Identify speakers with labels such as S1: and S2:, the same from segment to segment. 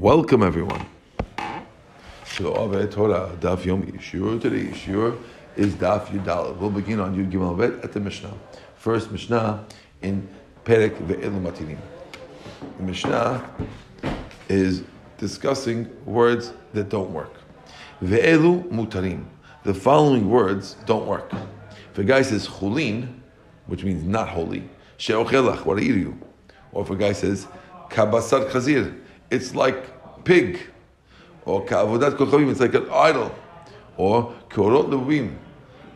S1: Welcome everyone to Ave Torah Daf Yomi Yishur. Today Yishur is Daf Yudal. We'll begin on Yud Gimel Bet at the Mishnah. First Mishnah in Perek Ve'elu Matirim. The Mishnah is discussing words that don't work. Ve'elu Mutarim. The following words don't work. If a guy says Chulin, which means not holy, She'ochelach, what eat you. Or if a guy says Kabasar Chazir, it's like pig. Or Ka'avodat Kochavim, it's like an idol. Or Korot Levim,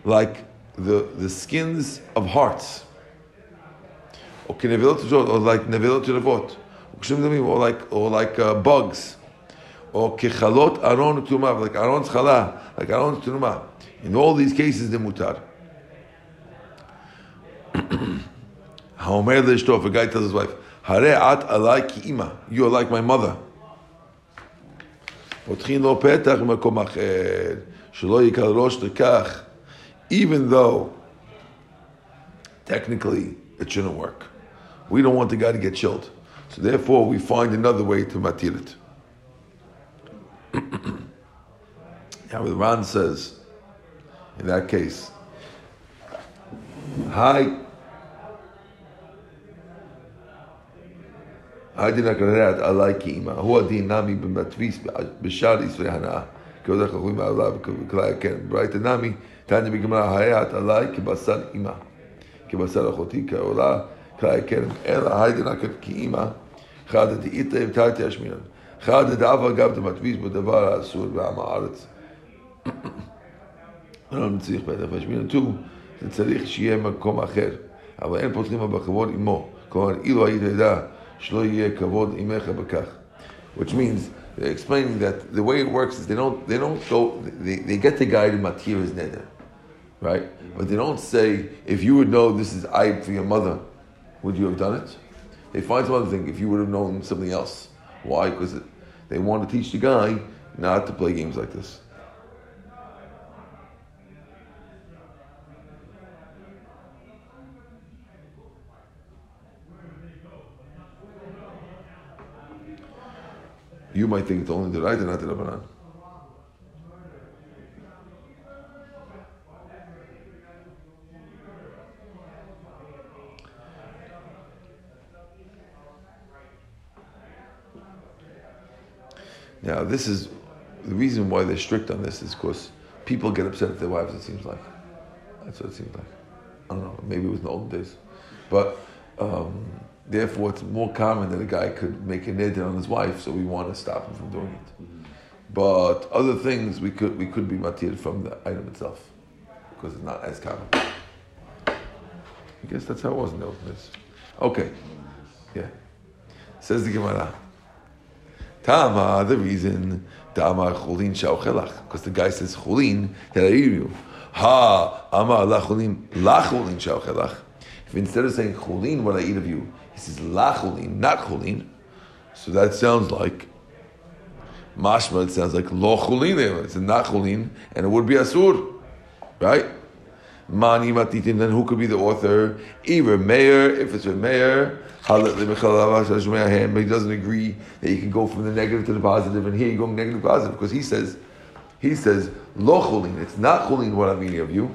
S1: like the, the skins of hearts. Or Kinevilot or like Nevilot Revot. Or like, or like uh, bugs. Or Kechalot Aron Tumah, like Aron's Chala, like Aron's Tumah. In all these cases, the mutar. Haomer Lishto, if a guy tells his wife, Hare at alai ki ima, you are like my mother. פותחים לו פתח במקום אחר, שלא יקל ראש לכך, even though technically it shouldn't work. We don't want the guy to get chilled. So therefore we find another way to matir it. now the Ran says, in that case, hi הדין הקררת עלי כאימא, הוא הדין נמי במתביס בשאר ישראל הנאה, כעוד החכמים עליו וכלי הקרן. ברייתא נמי, תניא בגמרא, העת עלי כבשר אימא, כבשר אחותי, כעולה כלי הקרן. אלא הדין כאימא, חד דאיתא ותרתי אשמינן. חד דאב אגב דמתביס בדבר האסור בעם הארץ. לא צריך בטח ואשמינן טו, זה צריך שיהיה מקום אחר. אבל אין פותחים בכבוד עמו. כלומר, אילו היית יודע which means explaining that the way it works is they don't they don't go they, they get the guy to matir his neder, right? But they don't say if you would know this is ayib for your mother, would you have done it? They find some other thing if you would have known something else. Why? Because they want to teach the guy not to play games like this. You might think it's only the right and not the Rabbanan. Now, this is the reason why they're strict on this is because people get upset at their wives, it seems like. That's what it seems like. I don't know, maybe it was in the old days. But um, Therefore, it's more common that a guy could make a neder on his wife, so we want to stop him from doing it. Mm-hmm. But other things we could we could be matir from the item itself because it's not as common. I guess that's how it was in the old days. Okay, yeah. Says the Gemara. Tama, the reason Tama chulin shauchelach because the guy says chulin that I eat you. Ha, ama la chulin la chulin shauchelach. If instead of saying chulin, what I eat of you, he says lachulin, not chulin. So that sounds like mashma. It sounds like lo chulin. Eh, it's not chulin, and it would be asur, right? Mani matitin. Then who could be the author? Either Meir, if it's a Meir. But he doesn't agree that you can go from the negative to the positive, and here you're going negative positive because he says, he says lo. It's not chulin what I'm eating of you,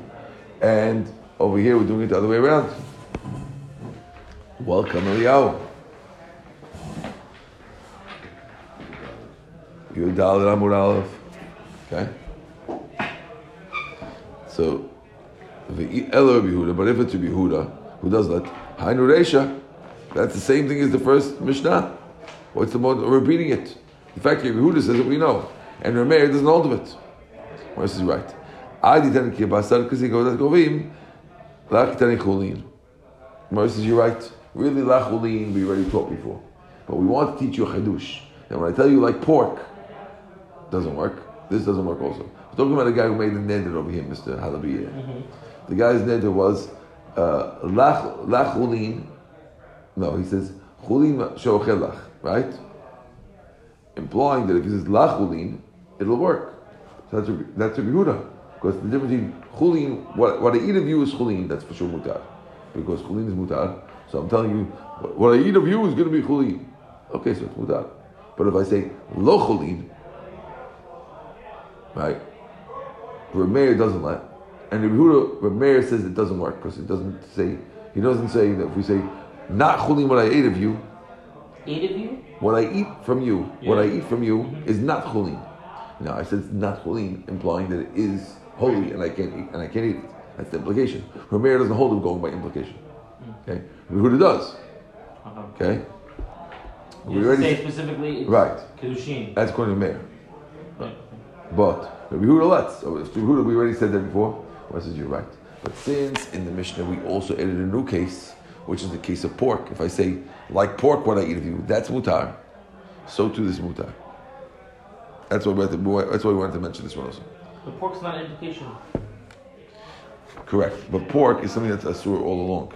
S1: and over here we're doing it the other way around. Welcome, Elio. Eliyahu. Yudal Amur Aleph. Okay? So, the Elo Yehuda, but if it's a Yehuda, who does that? Hainu Reisha. That's the same thing as the first Mishnah. What's the mode of repeating it? The fact that Yehuda says it, we know. And Rameir doesn't hold of it. This is right. Adi Tani Kibasar, because he goes, Govim, Lach Tani Chulin. Moses says, you're right. Really, lachulin we already taught before. But we want to teach you a chidush. And when I tell you like pork, doesn't work. This doesn't work also. We're talking about a guy who made the neder over here, Mr. Halabi. Mm-hmm. The guy's neder was uh, lachulin. No, he says chulin shochelach, right? Implying that if he says lachulin, it'll work. So that's a, that's a Yehuda. Because the difference between chulin, what, what I eat of you is chulin, that's for sure mutar. Because chulin is mutar, so I'm telling you, what I eat of you is going to be chulin. Okay, so it's mutar. But if I say lo chulin, right? Rameir doesn't let, and Rabbi Huda, Rameir says it doesn't work because it doesn't say he doesn't say that if we say not chulin what I ate of you,
S2: Eight of you?
S1: what I eat from you, what I eat from you
S2: Mhm.
S1: is not chulin. Now I said it's not chulin, implying that it is holy and I can't eat and I can't eat it. That's the implication. Rameir doesn't hold him going by implication. Okay, Rabbi Huda does.
S2: Uh-huh.
S1: Okay, we already
S2: say specifically
S1: right.
S2: Kedushin.
S1: That's according to Meir.
S2: Right.
S1: But Rabbi Huda lets. So if Huda, we already said that before. Well, says you're right. But since in the Mishnah we also added a new case, which is the case of pork. If I say like pork, what I eat of you, that's mutar. So too this mutar. That's why we to, that's why we wanted to mention this one also.
S2: The pork's not an indication.
S1: Correct. But pork is something that's asur all along.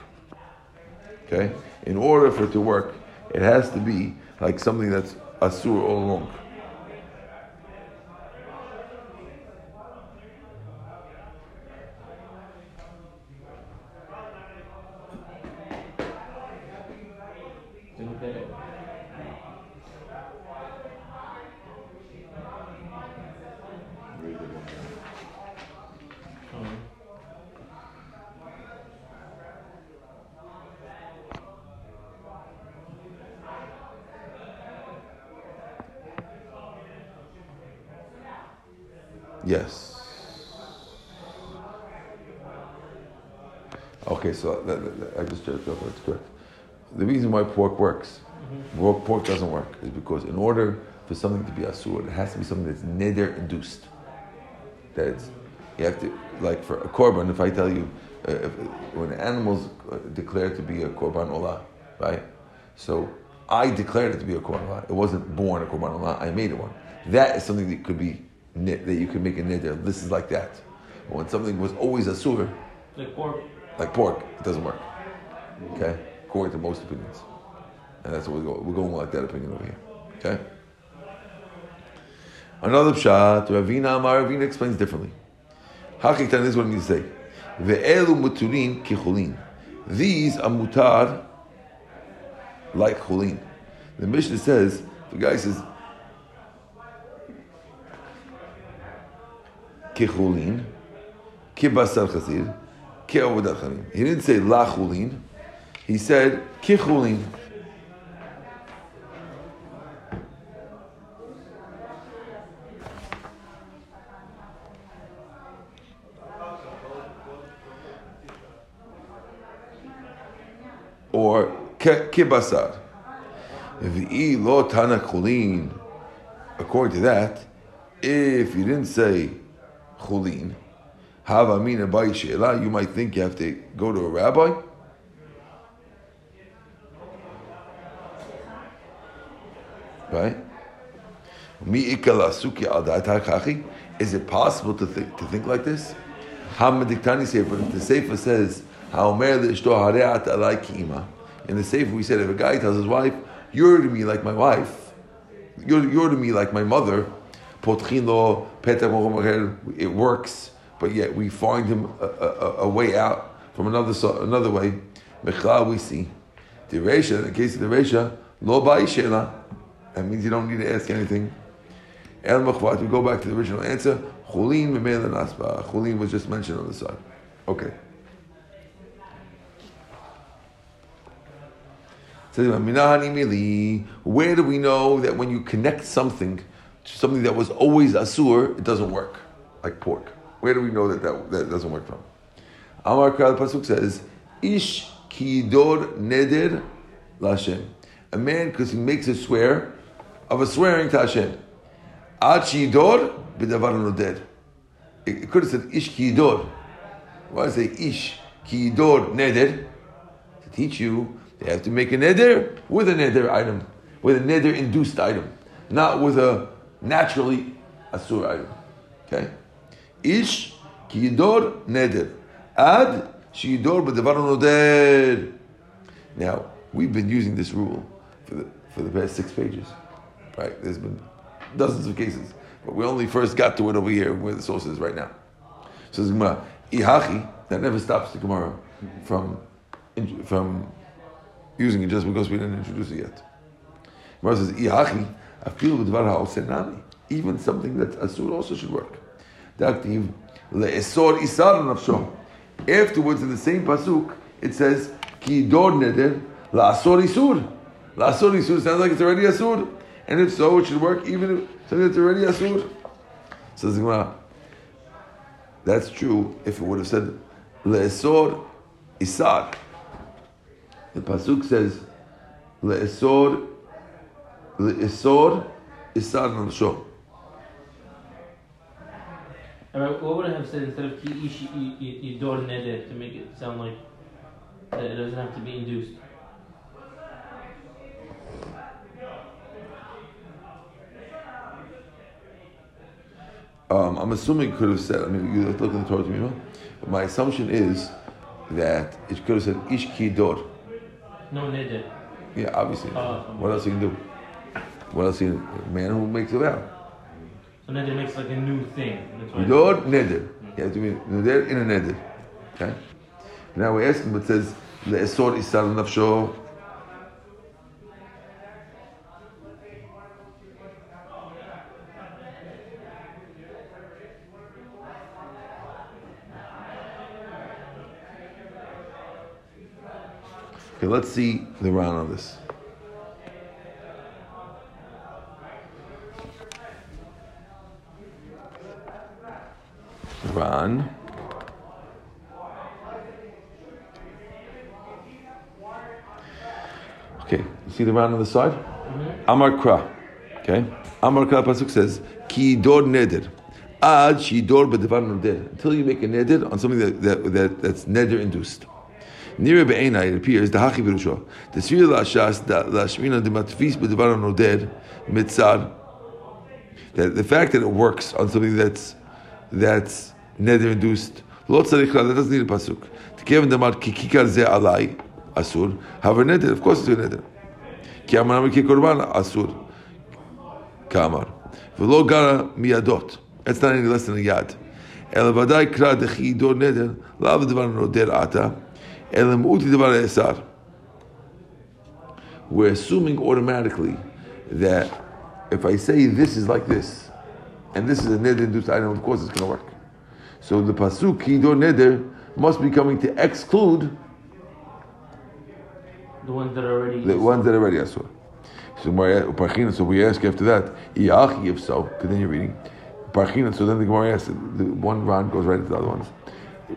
S1: Okay? In order for it to work, it has to be like something that's asur all along. Yes. Okay, so that, that- that- I just checked. Okay, that's correct. The reason why pork works, pork, pork doesn't work, is because in order for something to be asur, it has to be something that's neder induced. That it's, you have to, like for a korban, if I tell you, uh, if, when animal's uh, declared to be a korban olah, right? So I declared it to be a korban olah. It wasn't born a korban olah. I made it one. That is something that could be that you can make a neder. This is like that. But when something was always asur,
S2: like pork.
S1: like pork, it doesn't work. Okay, according to most opinions, and that's what we go. We're going like that opinion over here. Okay. Another pshat, Ravina Amar Ravina explains differently. Hakitan is what it means to say. Ve'elu muturin kichulin. These are mutar like chulin. The Mishnah says, the guy says, kichulin, kibasar chazir, ki'avodat chanim. He didn't say la chulin. He said kichulin. or kibasar. V'i lo tana chulin. According to that, if you didn't say chulin, have amina by she'ela, you might think you have to go to a rabbi. Right? Is it possible to think to think like this? Hamadiktani Sefer, if the Sefer says, Haomer hareat alai ki'ima. In the Sefer we said, if a guy tells his wife, you're to me like my wife, you're, you're to me like my mother, petah mochom it works, but yet we find him a, a, a way out from another another way. We see. The Resha, in the case of the Resha, lo ba'i she'ela. That means you don't need to ask anything. El Machvat, we go back to the original answer. Chulin nasba. Chulin was just mentioned on the side. Okay. Where do we know that when you connect something something that was always asur, it doesn't work, like pork? Where do we know that that, that doesn't work from? Amar Kral Pasuk says, "Ish kidor neder lashem." A man, because he makes a swear of a swearing to Hashem. Ad shidor b'davar. It could have said ish kidor. Why say ish kidor neder? To teach you, they have to make a neder with a neder item, with a neder induced item, not with a naturally asur item. Okay? Ish kidor neder. Ad shidor b'davar noded. Now, we've been using this rule for the, for the past six pages. Right? There's been dozens of cases. But we only first got to it over here where the source is right now. So Gemara, Ihachi, that never stops the Gemara from, from using it just because we didn't introduce it yet. Gemara says, Ihachi, Even something that's asur also should work. Daktiv le'esor isar nafsho. Afterwards, in the same pasuk, it says ki dor neder la'asor isur. La'asor isur sounds like it's already asur, and if so, it should work even if something that's already asur. Says Gemara. That's true if it would have said le'esor isar. The pasuk says le'esor le'esor isar nafsho.
S2: What would I have said instead of ki ish yidor neder to make it sound like that it doesn't have to be induced?
S1: Um, I'm assuming it could have said. I mean, you have to look at the Torah to me, but my assumption is that it could have said ish ki dor.
S2: No neder.
S1: Yeah, obviously.
S2: Oh.
S1: what else you can do? What else a man who makes a vow?
S2: So neder makes like a new thing.
S1: Dor neder. You have to be neder in a neder. Okay. Now we're asking, but it says le'esor isar nafsho. Okay, let's see the Ran on this. Okay, you see the Ran on the side? Mm-hmm. Amar Kra. Okay? Amar Kra Pasuk says, Ki dor neder. Ad shi dor b'devar neder. Until you make a neder on something that, that, that that's neder induced. Nira be'ena, it appears, the hachi v'rusho. The sri la'ashas, the la'ashmina de matfis b'devar noder, mitzar. That the fact that it works on something that's that's neder induced, lo tzarich that doesn't need a pasuk. Tkeven damar ki kikar ze alai, asur, have a neder, of course it's a neder. Ki amanam ki korban, asur. Kamar. V'lo gara miyadot. That's not any less than a yad. Vadai kra dechi dor neder, lav devar noder ata, el mu'uti devar esar. We're assuming automatically that if I say this is like this, and this is a neder induced item, of course it's going to work. So the pasuk kidor neder must be coming to exclude
S2: The ones that are already.
S1: the ones that are already asur. So, so we ask after that, Iachi, if so, continue reading. Parchina, so then the Gemara asks, the one round goes right into the other ones.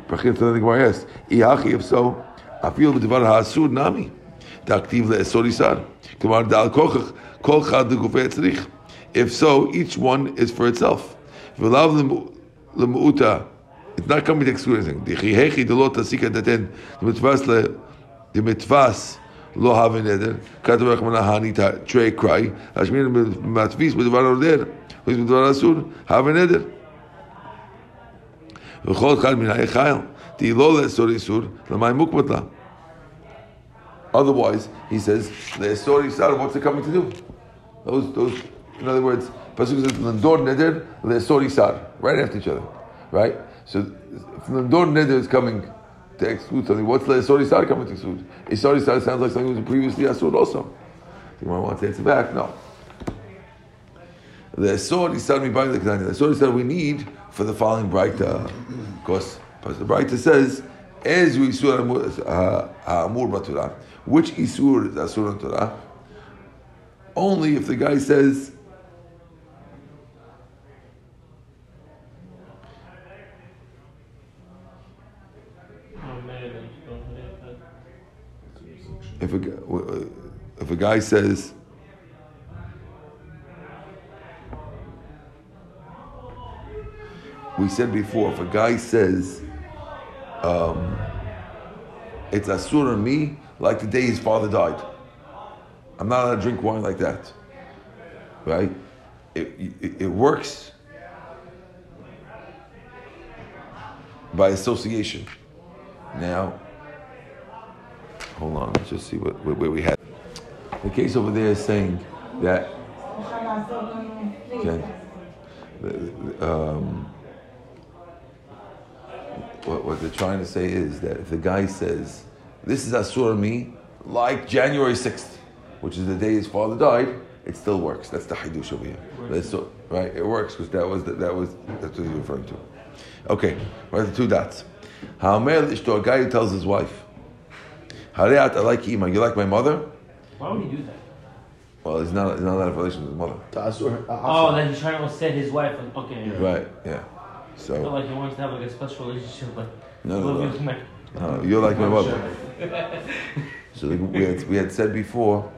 S1: Parchina, so then the Gemara asks, Iachi, if so, Afil b'devar ha'asur nami. Ta'aktiv le'esor isar. Gemara dal kochach, kol chad legufei etzrich. If so, each one is for itself. V'lav lemu'uta, it's not coming to exclude anything. Dichihechi delo tasika the dimitvas the dimitvas lo having neder katav rachmana hanita trei cry ashmir matvis b'dvar oder b'dvar asur having neder v'chol chad min ha'echayel the lo le'esor isur l'may mukmat Otherwise, he says, le'esor isar, what's it coming to do? Those, those, in other words, Pasuk says, door, neder, le'esor isar, right after each other, right? So, if Landor neder is coming to exclude something. What's the Isori Sar coming to exclude? Isori Sar sounds like something that was previously Asur also. You might want to answer back? No. The Isori Sar mi buying the Kedani. The Isori Sar we need for the following Braita. Of course, because the Braita says, as you Isur Ha'amur Baturah. Which Isur is Asur on Torah? Only if the guy says,
S2: Oh, man, I just don't have that.
S1: If a, if a guy says, we said before, if a guy says, um, it's asur on me, like the day his father died. I'm not allowed to drink wine like that. Right? It, it, it works by association. Now, hold on, let's just see what, where, where we had. The case over there is saying that Okay. Um, what, what they're trying to say is that if the guy says, This is Asur me, like January 6th, which is the day his father died, it still works. That's the Hidush over here. That's so, right? It works because that was the, that was that's what he's referring to. Okay, right the two dots. Ha'amer l'ishto, a guy who tells his wife, Hareat alayki ima, you like my mother?
S2: Why would he do that?
S1: Well, he's not, he's not allowed to have a relation with his mother.
S3: Ta'asur- uh,
S2: Oh, that he's trying to set his wife. on- Okay. Yeah.
S1: Right, yeah. So.
S2: I
S1: So,
S2: feel like he wants to have like a special relationship. Like,
S1: no, no,
S2: you
S1: no.
S2: with my-
S1: no you're like my mother. So the- we had, we had said before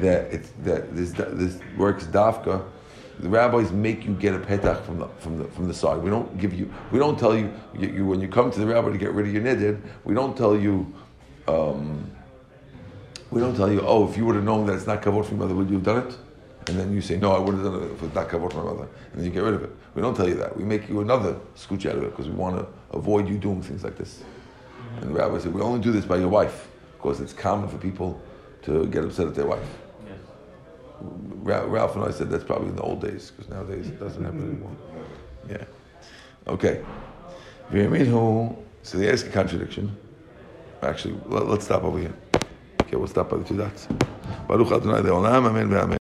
S1: that it's that this this works dafka. The rabbis make you get a petach from the from the from the side. We don't give you. We don't tell you, you, you when you come to the rabbi to get rid of your nidid. We don't tell you. Um, we don't tell you. Oh, if you would have known that it's not kavod for your mother, would you have done it? And then you say, no, I would have done it if it's not kavod for my mother, and then you get rid of it. We don't tell you that. We make you another scooch out of it because we want to avoid you doing things like this. And the rabbi said, we only do this by your wife because it's common for people to get upset at their wife.
S2: Yes.
S1: Ralph and I said that's probably in the old days because nowadays it doesn't happen anymore. Yeah. Okay. So they ask a contradiction. Actually, let, us stop over here. Okay, we'll stop by the two dots. Baruch Adonai amen ve'amen.